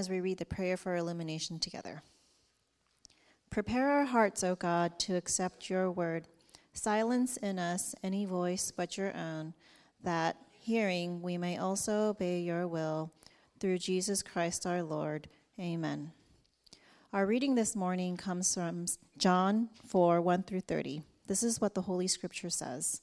as we read the prayer for illumination together. Prepare our hearts, O God, to accept your word. Silence in us any voice but your own, that, hearing, we may also obey your will. Through Jesus Christ our Lord. Amen. Our reading this morning comes from John 4 1 through 30. This is what the Holy Scripture says.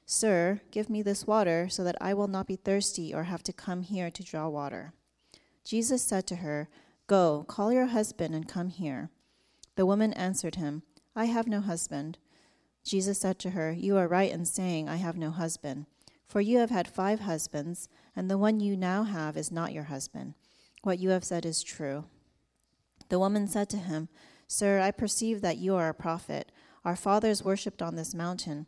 Sir, give me this water so that I will not be thirsty or have to come here to draw water. Jesus said to her, Go, call your husband and come here. The woman answered him, I have no husband. Jesus said to her, You are right in saying, I have no husband. For you have had five husbands, and the one you now have is not your husband. What you have said is true. The woman said to him, Sir, I perceive that you are a prophet. Our fathers worshipped on this mountain,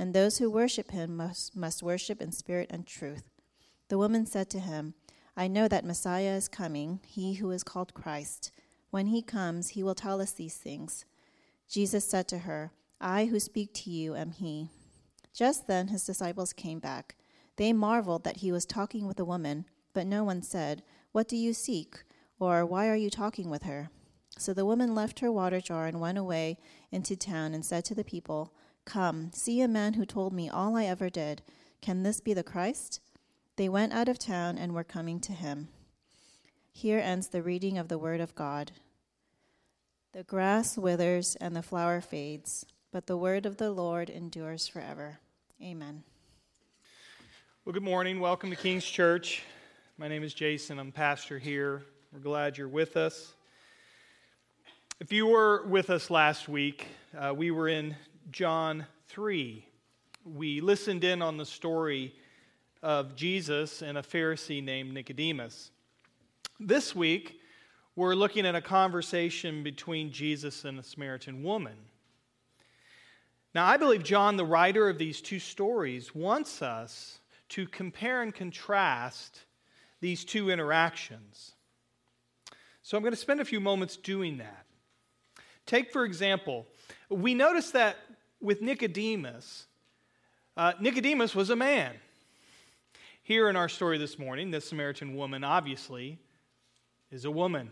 and those who worship him must, must worship in spirit and truth. The woman said to him, I know that Messiah is coming, he who is called Christ. When he comes, he will tell us these things. Jesus said to her, I who speak to you am he. Just then his disciples came back. They marveled that he was talking with a woman, but no one said, What do you seek? or Why are you talking with her? So the woman left her water jar and went away into town and said to the people, Come, see a man who told me all I ever did. Can this be the Christ? They went out of town and were coming to him. Here ends the reading of the Word of God. The grass withers and the flower fades, but the word of the Lord endures forever. Amen. Well, good morning. Welcome to King's Church. My name is Jason. I'm pastor here. We're glad you're with us. If you were with us last week, uh, we were in John 3. We listened in on the story of Jesus and a Pharisee named Nicodemus. This week, we're looking at a conversation between Jesus and a Samaritan woman. Now, I believe John, the writer of these two stories, wants us to compare and contrast these two interactions. So I'm going to spend a few moments doing that. Take, for example, we notice that with Nicodemus, uh, Nicodemus was a man. Here in our story this morning, the Samaritan woman obviously is a woman.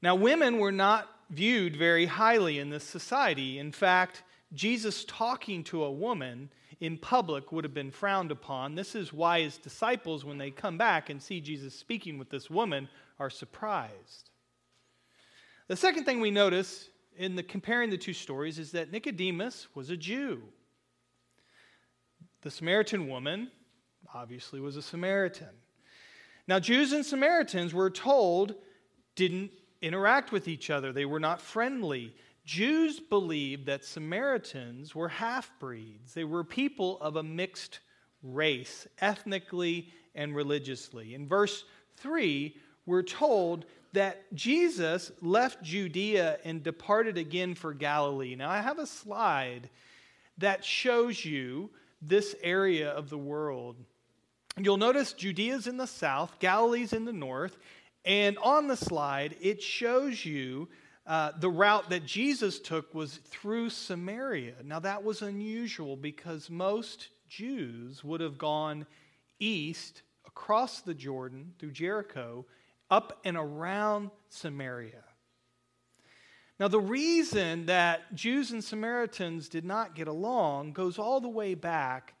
Now, women were not viewed very highly in this society. In fact, Jesus talking to a woman in public would have been frowned upon. This is why his disciples, when they come back and see Jesus speaking with this woman, are surprised. The second thing we notice in the comparing the two stories is that Nicodemus was a Jew. The Samaritan woman obviously was a Samaritan. Now, Jews and Samaritans were told didn't interact with each other, they were not friendly. Jews believed that Samaritans were half breeds, they were people of a mixed race, ethnically and religiously. In verse 3, we're told that Jesus left Judea and departed again for Galilee. Now, I have a slide that shows you this area of the world. You'll notice Judea's in the south, Galilee's in the north, and on the slide, it shows you uh, the route that Jesus took was through Samaria. Now, that was unusual because most Jews would have gone east across the Jordan through Jericho up and around Samaria. Now, the reason that Jews and Samaritans did not get along goes all the way back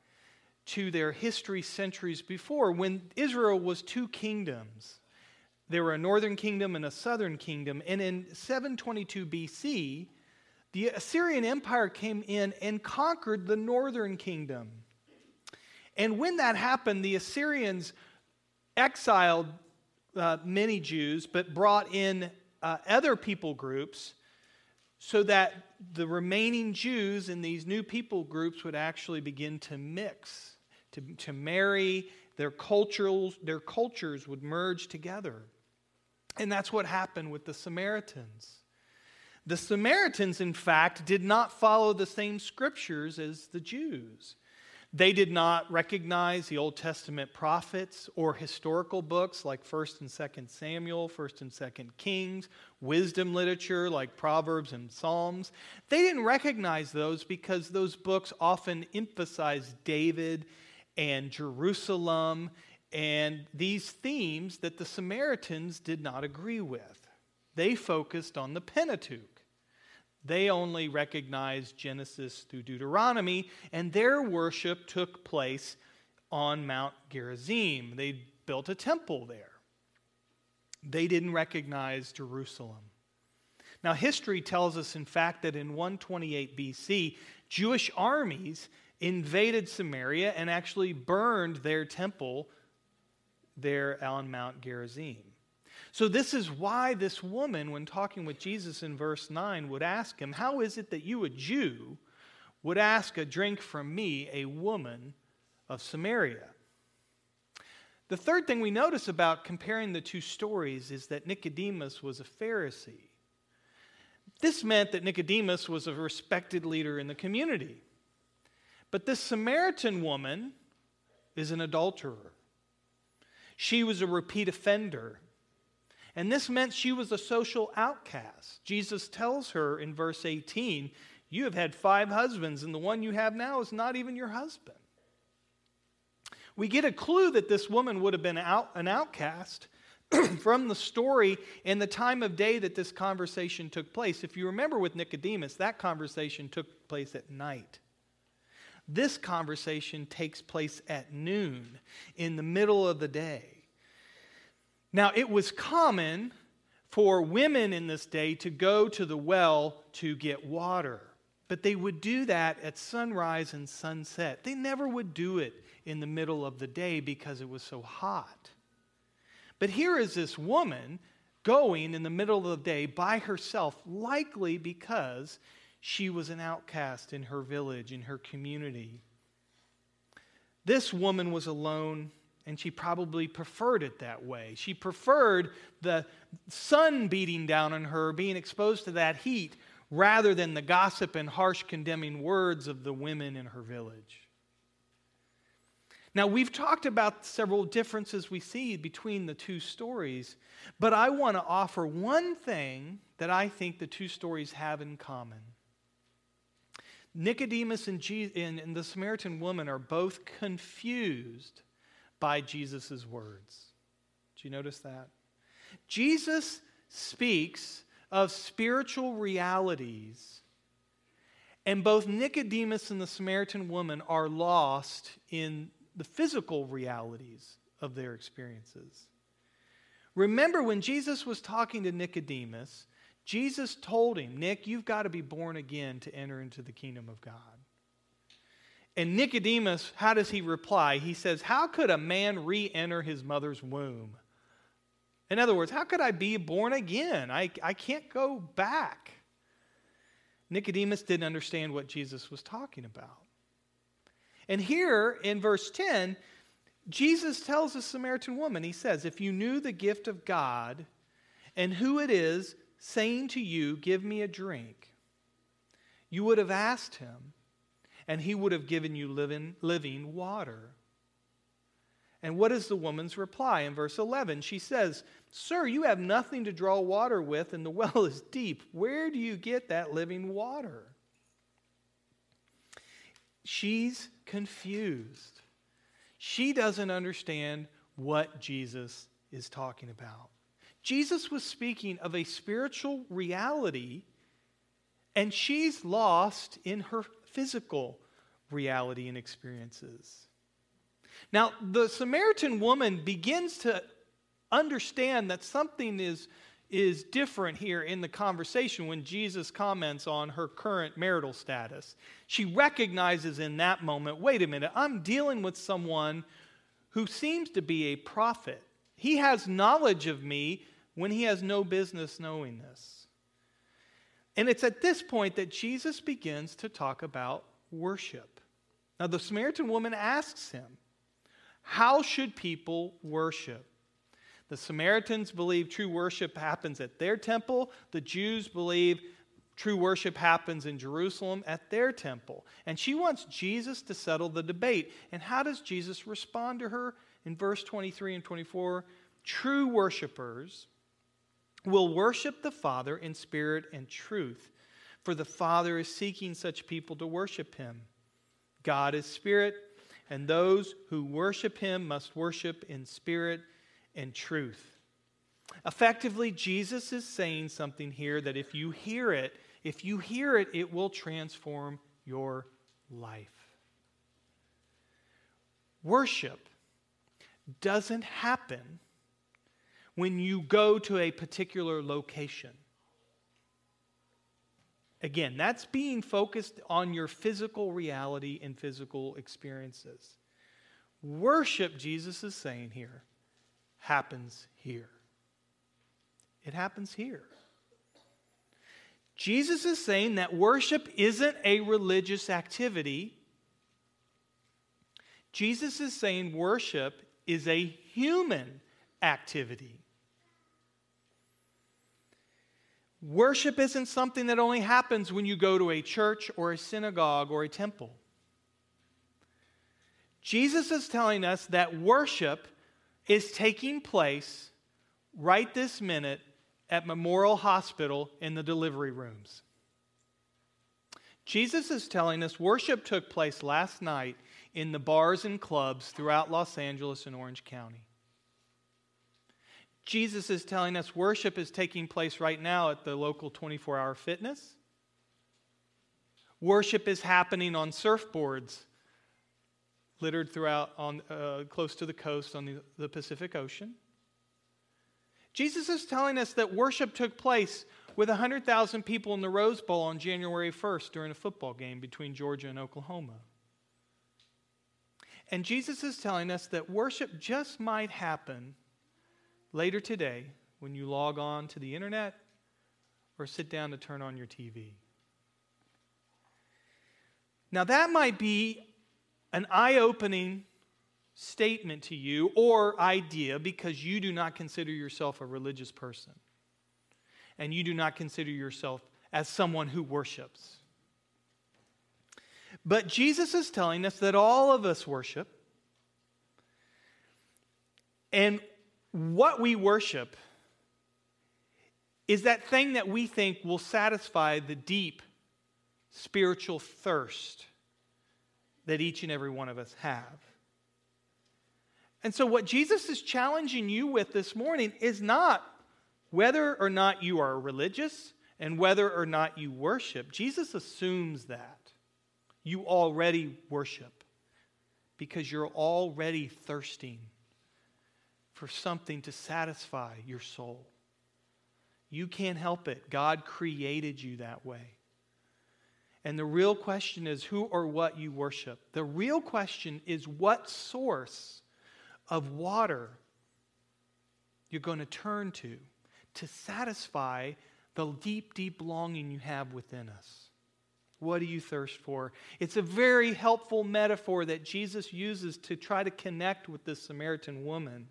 to their history centuries before when Israel was two kingdoms. There were a northern kingdom and a southern kingdom. And in 722 BC, the Assyrian Empire came in and conquered the northern kingdom. And when that happened, the Assyrians exiled uh, many Jews, but brought in uh, other people groups so that the remaining Jews in these new people groups would actually begin to mix, to, to marry, their cultures, their cultures would merge together. And that's what happened with the Samaritans. The Samaritans, in fact, did not follow the same scriptures as the Jews. They did not recognize the Old Testament prophets or historical books like 1st and 2nd Samuel, 1st and 2nd Kings, wisdom literature like Proverbs and Psalms. They didn't recognize those because those books often emphasized David and Jerusalem and these themes that the Samaritans did not agree with. They focused on the Pentateuch. They only recognized Genesis through Deuteronomy, and their worship took place on Mount Gerizim. They built a temple there. They didn't recognize Jerusalem. Now, history tells us, in fact, that in 128 BC, Jewish armies invaded Samaria and actually burned their temple there on Mount Gerizim. So, this is why this woman, when talking with Jesus in verse 9, would ask him, How is it that you, a Jew, would ask a drink from me, a woman of Samaria? The third thing we notice about comparing the two stories is that Nicodemus was a Pharisee. This meant that Nicodemus was a respected leader in the community. But this Samaritan woman is an adulterer. She was a repeat offender. And this meant she was a social outcast. Jesus tells her in verse 18, You have had five husbands, and the one you have now is not even your husband. We get a clue that this woman would have been out, an outcast from the story and the time of day that this conversation took place. If you remember with Nicodemus, that conversation took place at night. This conversation takes place at noon, in the middle of the day. Now, it was common for women in this day to go to the well to get water, but they would do that at sunrise and sunset. They never would do it in the middle of the day because it was so hot. But here is this woman going in the middle of the day by herself, likely because she was an outcast in her village, in her community. This woman was alone and she probably preferred it that way. She preferred the sun beating down on her, being exposed to that heat, rather than the gossip and harsh condemning words of the women in her village. Now, we've talked about several differences we see between the two stories, but I want to offer one thing that I think the two stories have in common. Nicodemus and, and the Samaritan woman are both confused by Jesus' words. Do you notice that? Jesus speaks of spiritual realities, and both Nicodemus and the Samaritan woman are lost in the physical realities of their experiences. Remember when Jesus was talking to Nicodemus, Jesus told him, Nick, you've got to be born again to enter into the kingdom of God. And Nicodemus, how does he reply? He says, How could a man re enter his mother's womb In other words, how could I be born again? I, I can't go back. Nicodemus didn't understand what Jesus was talking about. And here in verse 10, Jesus tells the Samaritan woman, He says, If you knew the gift of God and who it is saying to you, Give me a drink, you would have asked him, and he would have given you living, living water. And what is the woman's reply? In verse 11, she says, Sir, you have nothing to draw water with, and the well is deep. Where do you get that living water? She's confused. She doesn't understand what Jesus is talking about. Jesus was speaking of a spiritual reality, and she's lost in her physical reality and experiences. Now, the Samaritan woman begins to understand that something is, is different here in the conversation when Jesus comments on her current marital status. She recognizes in that moment wait a minute, I'm dealing with someone who seems to be a prophet. He has knowledge of me when he has no business knowing this. And it's at this point that Jesus begins to talk about worship. Now, the Samaritan woman asks him, How should people worship? The Samaritans believe true worship happens at their temple. The Jews believe true worship happens in Jerusalem at their temple. And she wants Jesus to settle the debate. And how does Jesus respond to her? In verse 23 and 24, true worshipers will worship the Father in spirit and truth, for the Father is seeking such people to worship him. God is spirit, and those who worship him must worship in spirit and truth. Effectively, Jesus is saying something here that if you hear it, if you hear it, it will transform your life. Worship doesn't happen when you go to a particular location. Again, that's being focused on your physical reality and physical experiences. Worship, Jesus is saying here, happens here. It happens here. Jesus is saying that worship isn't a religious activity. Jesus is saying worship is a human activity. Worship isn't something that only happens when you go to a church or a synagogue or a temple. Jesus is telling us that worship is taking place right this minute at Memorial Hospital in the delivery rooms. Jesus is telling us worship took place last night in the bars and clubs throughout Los Angeles and Orange County. Jesus is telling us worship is taking place right now at the local 24 hour fitness. Worship is happening on surfboards littered throughout on, uh, close to the coast on the, the Pacific Ocean. Jesus is telling us that worship took place with 100,000 people in the Rose Bowl on January 1st during a football game between Georgia and Oklahoma. And Jesus is telling us that worship just might happen later today when you log on to the internet or sit down to turn on your TV. Now, that might be an eye opening statement to you or idea because you do not consider yourself a religious person and you do not consider yourself as someone who worships. But Jesus is telling us that all of us worship. And what we worship is that thing that we think will satisfy the deep spiritual thirst that each and every one of us have. And so, what Jesus is challenging you with this morning is not whether or not you are religious and whether or not you worship. Jesus assumes that you already worship because you're already thirsting for something to satisfy your soul. You can't help it. God created you that way. And the real question is who or what you worship. The real question is what source of water you're going to turn to to satisfy the deep, deep longing you have within us. What do you thirst for? It's a very helpful metaphor that Jesus uses to try to connect with this Samaritan woman.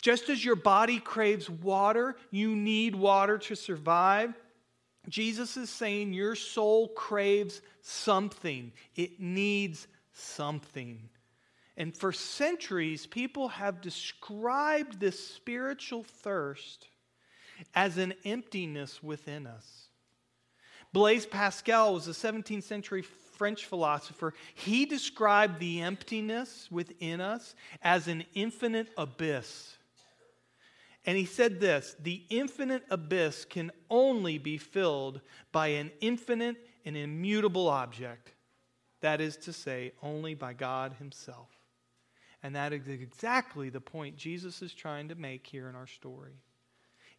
Just as your body craves water, you need water to survive. Jesus is saying your soul craves something, it needs something. And for centuries, people have described this spiritual thirst as an emptiness within us. Blaise Pascal was a 17th century French philosopher. He described the emptiness within us as an infinite abyss. And he said this the infinite abyss can only be filled by an infinite and immutable object. That is to say, only by God Himself. And that is exactly the point Jesus is trying to make here in our story.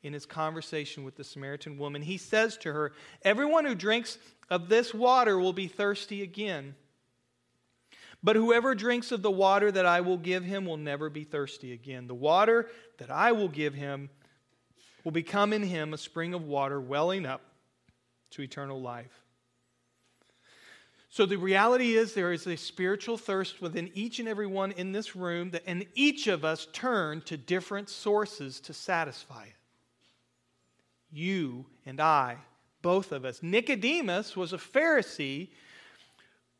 In his conversation with the Samaritan woman, he says to her, Everyone who drinks of this water will be thirsty again. But whoever drinks of the water that I will give him will never be thirsty again. The water that I will give him will become in him a spring of water welling up to eternal life. So the reality is there is a spiritual thirst within each and every one in this room, that, and each of us turn to different sources to satisfy it. You and I, both of us. Nicodemus was a Pharisee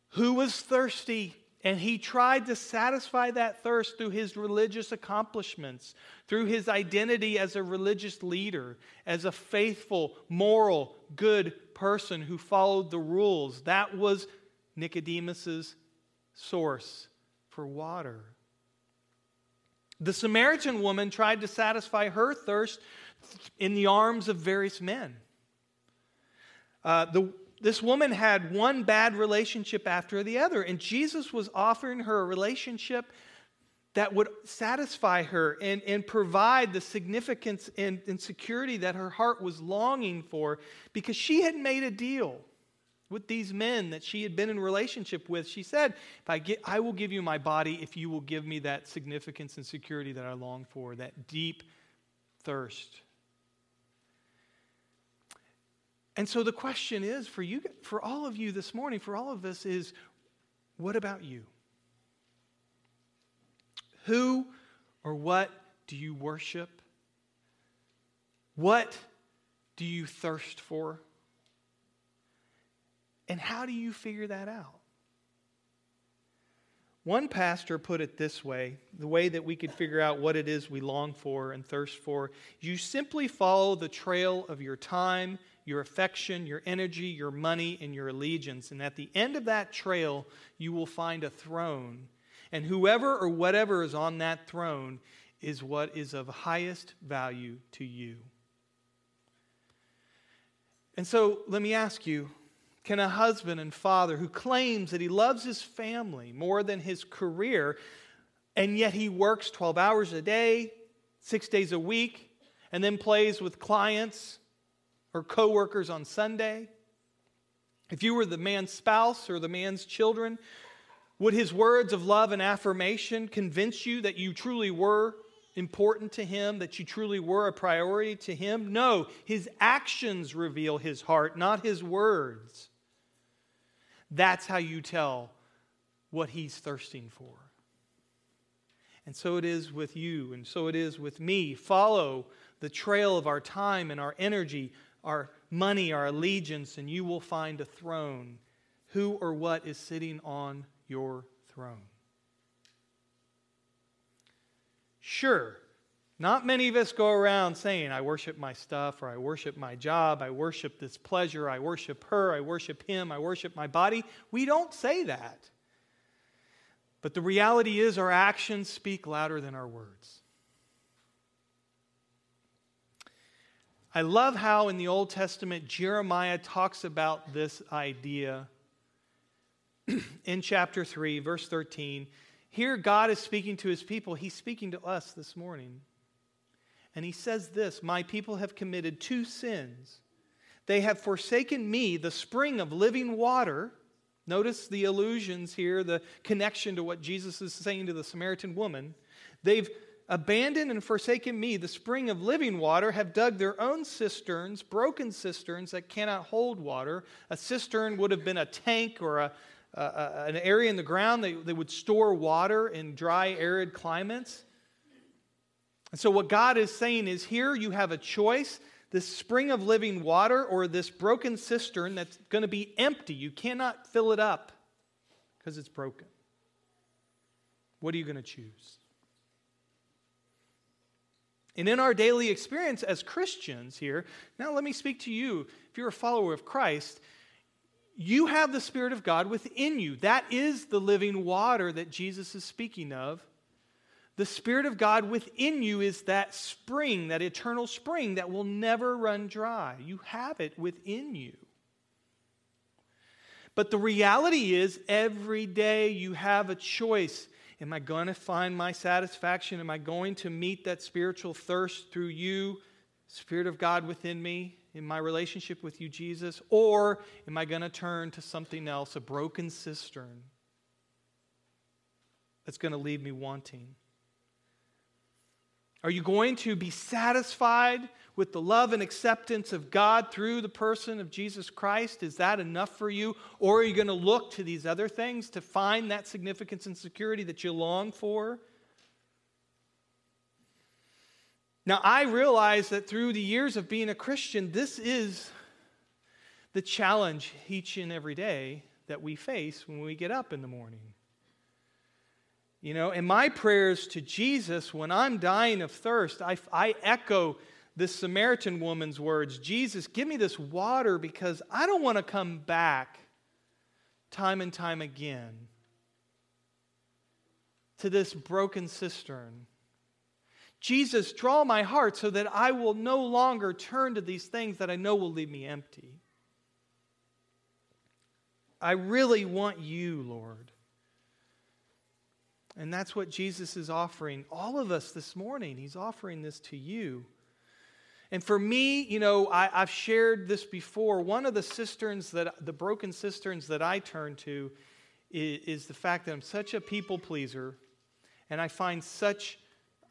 who was thirsty and he tried to satisfy that thirst through his religious accomplishments, through his identity as a religious leader, as a faithful, moral, good person who followed the rules. That was Nicodemus's source for water. The Samaritan woman tried to satisfy her thirst in the arms of various men. Uh, the, this woman had one bad relationship after the other, and Jesus was offering her a relationship that would satisfy her and, and provide the significance and, and security that her heart was longing for because she had made a deal with these men that she had been in relationship with. She said, if I, get, I will give you my body if you will give me that significance and security that I long for, that deep thirst and so the question is for you, for all of you this morning, for all of us, is what about you? Who or what do you worship? What do you thirst for? And how do you figure that out? One pastor put it this way the way that we could figure out what it is we long for and thirst for. You simply follow the trail of your time your affection, your energy, your money, and your allegiance. And at the end of that trail, you will find a throne. And whoever or whatever is on that throne is what is of highest value to you. And so let me ask you can a husband and father who claims that he loves his family more than his career, and yet he works 12 hours a day, six days a week, and then plays with clients or coworkers on Sunday? If you were the man's spouse or the man's children, would his words of love and affirmation convince you that you truly were important to him, that you truly were a priority to him? No, his actions reveal his heart, not his words. That's how you tell what he's thirsting for. And so it is with you, and so it is with me. Follow the trail of our time and our energy our money, our allegiance, and you will find a throne. Who or what is sitting on your throne? Sure, not many of us go around saying, I worship my stuff, or I worship my job, I worship this pleasure, I worship her, I worship him, I worship my body. We don't say that. But the reality is, our actions speak louder than our words. I love how in the Old Testament Jeremiah talks about this idea in chapter 3, verse 13. Here, God is speaking to his people. He's speaking to us this morning. And he says this My people have committed two sins. They have forsaken me, the spring of living water. Notice the allusions here, the connection to what Jesus is saying to the Samaritan woman. They've abandoned and forsaken me, the spring of living water, have dug their own cisterns, broken cisterns that cannot hold water. A cistern would have been a tank or a, an area in the ground that, that would store water in dry, arid climates. And so, what God is saying is here you have a choice this spring of living water or this broken cistern that's going to be empty. You cannot fill it up because it's broken. What are you going to choose? And in our daily experience as Christians here, now let me speak to you. If you're a follower of Christ, you have the Spirit of God within you. That is the living water that Jesus is speaking of. The Spirit of God within you is that spring, that eternal spring that will never run dry. You have it within you. But the reality is, every day you have a choice. Am I going to find my satisfaction? Am I going to meet that spiritual thirst through you, Spirit of God within me? in my relationship with you, Jesus? Or am I going to turn to something else, a broken cistern that's going to leave me wanting? Are you going to be satisfied with the love and acceptance of God through the person of Jesus Christ? Is that enough for you? Or are you going to look to these other things to find that significance and security that you long for? Now, I realize that through the years of being a Christian, this is the challenge each and every day that we face when we get up in the morning. You know, and my prayers to Jesus when I'm dying of thirst, I, I echo this Samaritan woman's words Jesus, give me this water because I don't want to come back time and time again to this broken cistern Jesus, draw my heart so that I will no longer turn to these things that I know will leave me empty. I really want you, Lord. And that's what Jesus is offering all of us this morning. He's offering this to you. And for me, you know, I, have shared this before. One of the cisterns that, the broken cisterns that I turn to is, is the fact that I'm such a people pleaser and I find such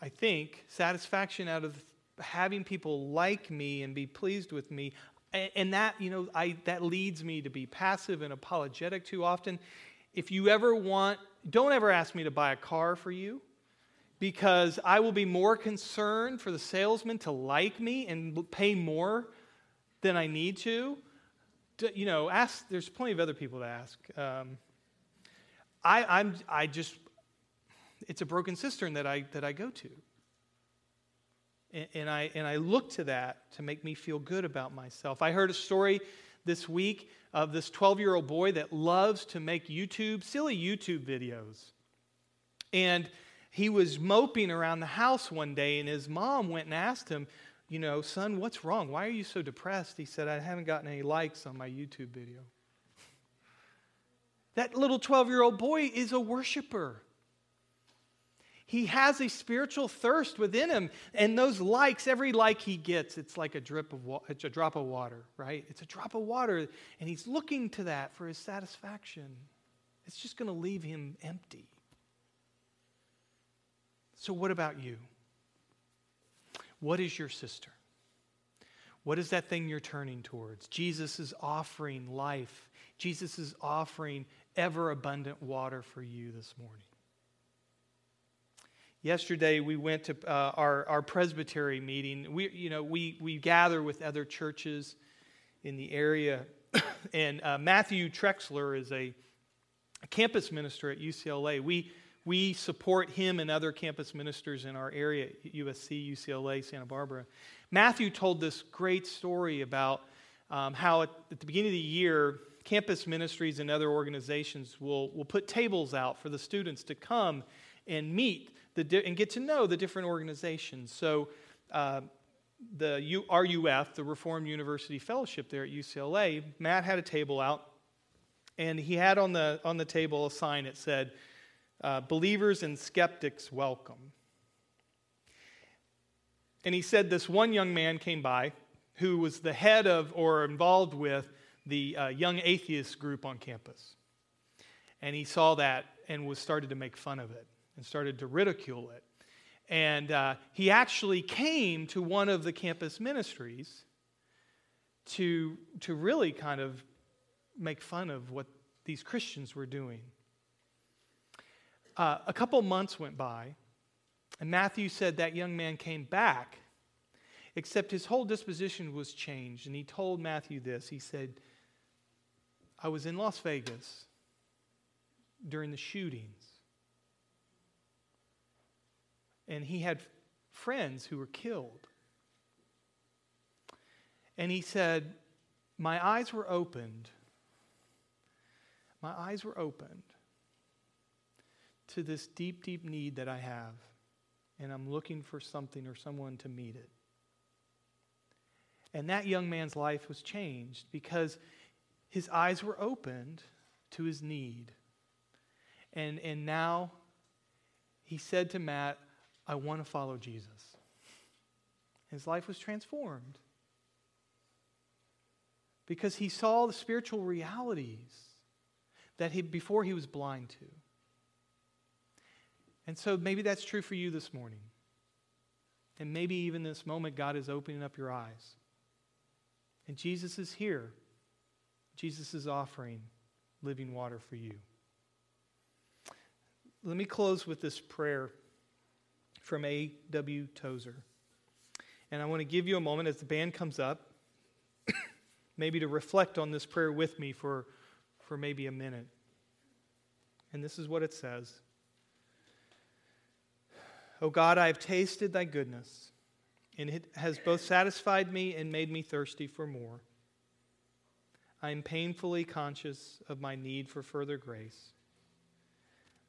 I think, satisfaction out of having people like me and be pleased with me. And that, you know, I, that leads me to be passive and apologetic too often. If you ever want, don't ever ask me to buy a car for you because I will be more concerned for the salesman to like me and pay more than I need to. You know, ask, there's plenty of other people to ask. Um, I, I'm, I just, it's a broken cistern that I, that I go to. And, and, I, and I look to that to make me feel good about myself. I heard a story this week of this 12 year old boy that loves to make YouTube, silly YouTube videos. And he was moping around the house one day, and his mom went and asked him, You know, son, what's wrong? Why are you so depressed? He said, I haven't gotten any likes on my YouTube video. That little 12 year old boy is a worshiper. He has a spiritual thirst within him, and those likes, every like he gets, it's like a drip of wa- it's a drop of water, right? It's a drop of water, and he's looking to that for his satisfaction. It's just going to leave him empty. So, what about you? What is your cistern? What is that thing you're turning towards? Jesus is offering life. Jesus is offering ever abundant water for you this morning. Yesterday, we went to uh, our, our presbytery meeting. We, you know, we, we gather with other churches in the area. and uh, Matthew Trexler is a, campus minister at UCLA. We, we support him and other campus ministers in our area, USC, UCLA, Santa Barbara. Matthew told this great story about um, how at, at the beginning of the year, campus ministries and other organizations will, will put tables out for the students to come and meet the, and get to know the different organizations. So, uh, the U, RUF, the Reformed University Fellowship there at UCLA, Matt had a table out, and he had on the, on the table a sign that said, uh, Believers and skeptics welcome. And he said this one young man came by who was the head of or involved with the uh, young atheist group on campus. And he saw that and was started to make fun of it and started to ridicule it. And uh, he actually came to one of the campus ministries to, to really kind of make fun of what these Christians were doing. Uh, a couple months went by, and Matthew said that young man came back, except his whole disposition was changed. And he told Matthew this He said, I was in Las Vegas during the shootings and he had friends who were killed. And he said, My eyes were opened. My eyes were opened to this deep, deep need that I have, and I'm looking for something or someone to meet it. And that young man's life was changed because his eyes were opened to his need. And, and now he said to Matt, I want to follow Jesus. His life was transformed because he saw the spiritual realities that he, before he was blind to. And so maybe that's true for you this morning. And maybe even this moment, God is opening up your eyes. And Jesus is here. Jesus is offering living water for you. Let me close with this prayer from A.W. Tozer. And I want to give you a moment as the band comes up, maybe to reflect on this prayer with me for, for maybe a minute. And this is what it says O oh God, I have tasted thy goodness, and it has both satisfied me and made me thirsty for more. I am painfully conscious of my need for further grace.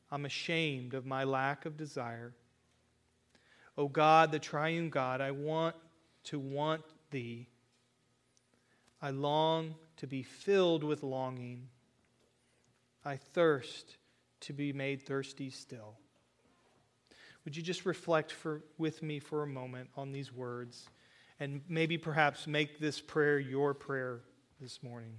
I'm ashamed of my lack of desire O God, the triune God, I want to want thee. I long to be filled with longing. I thirst to be made thirsty still. Would you just reflect for, with me for a moment on these words and maybe perhaps make this prayer your prayer this morning?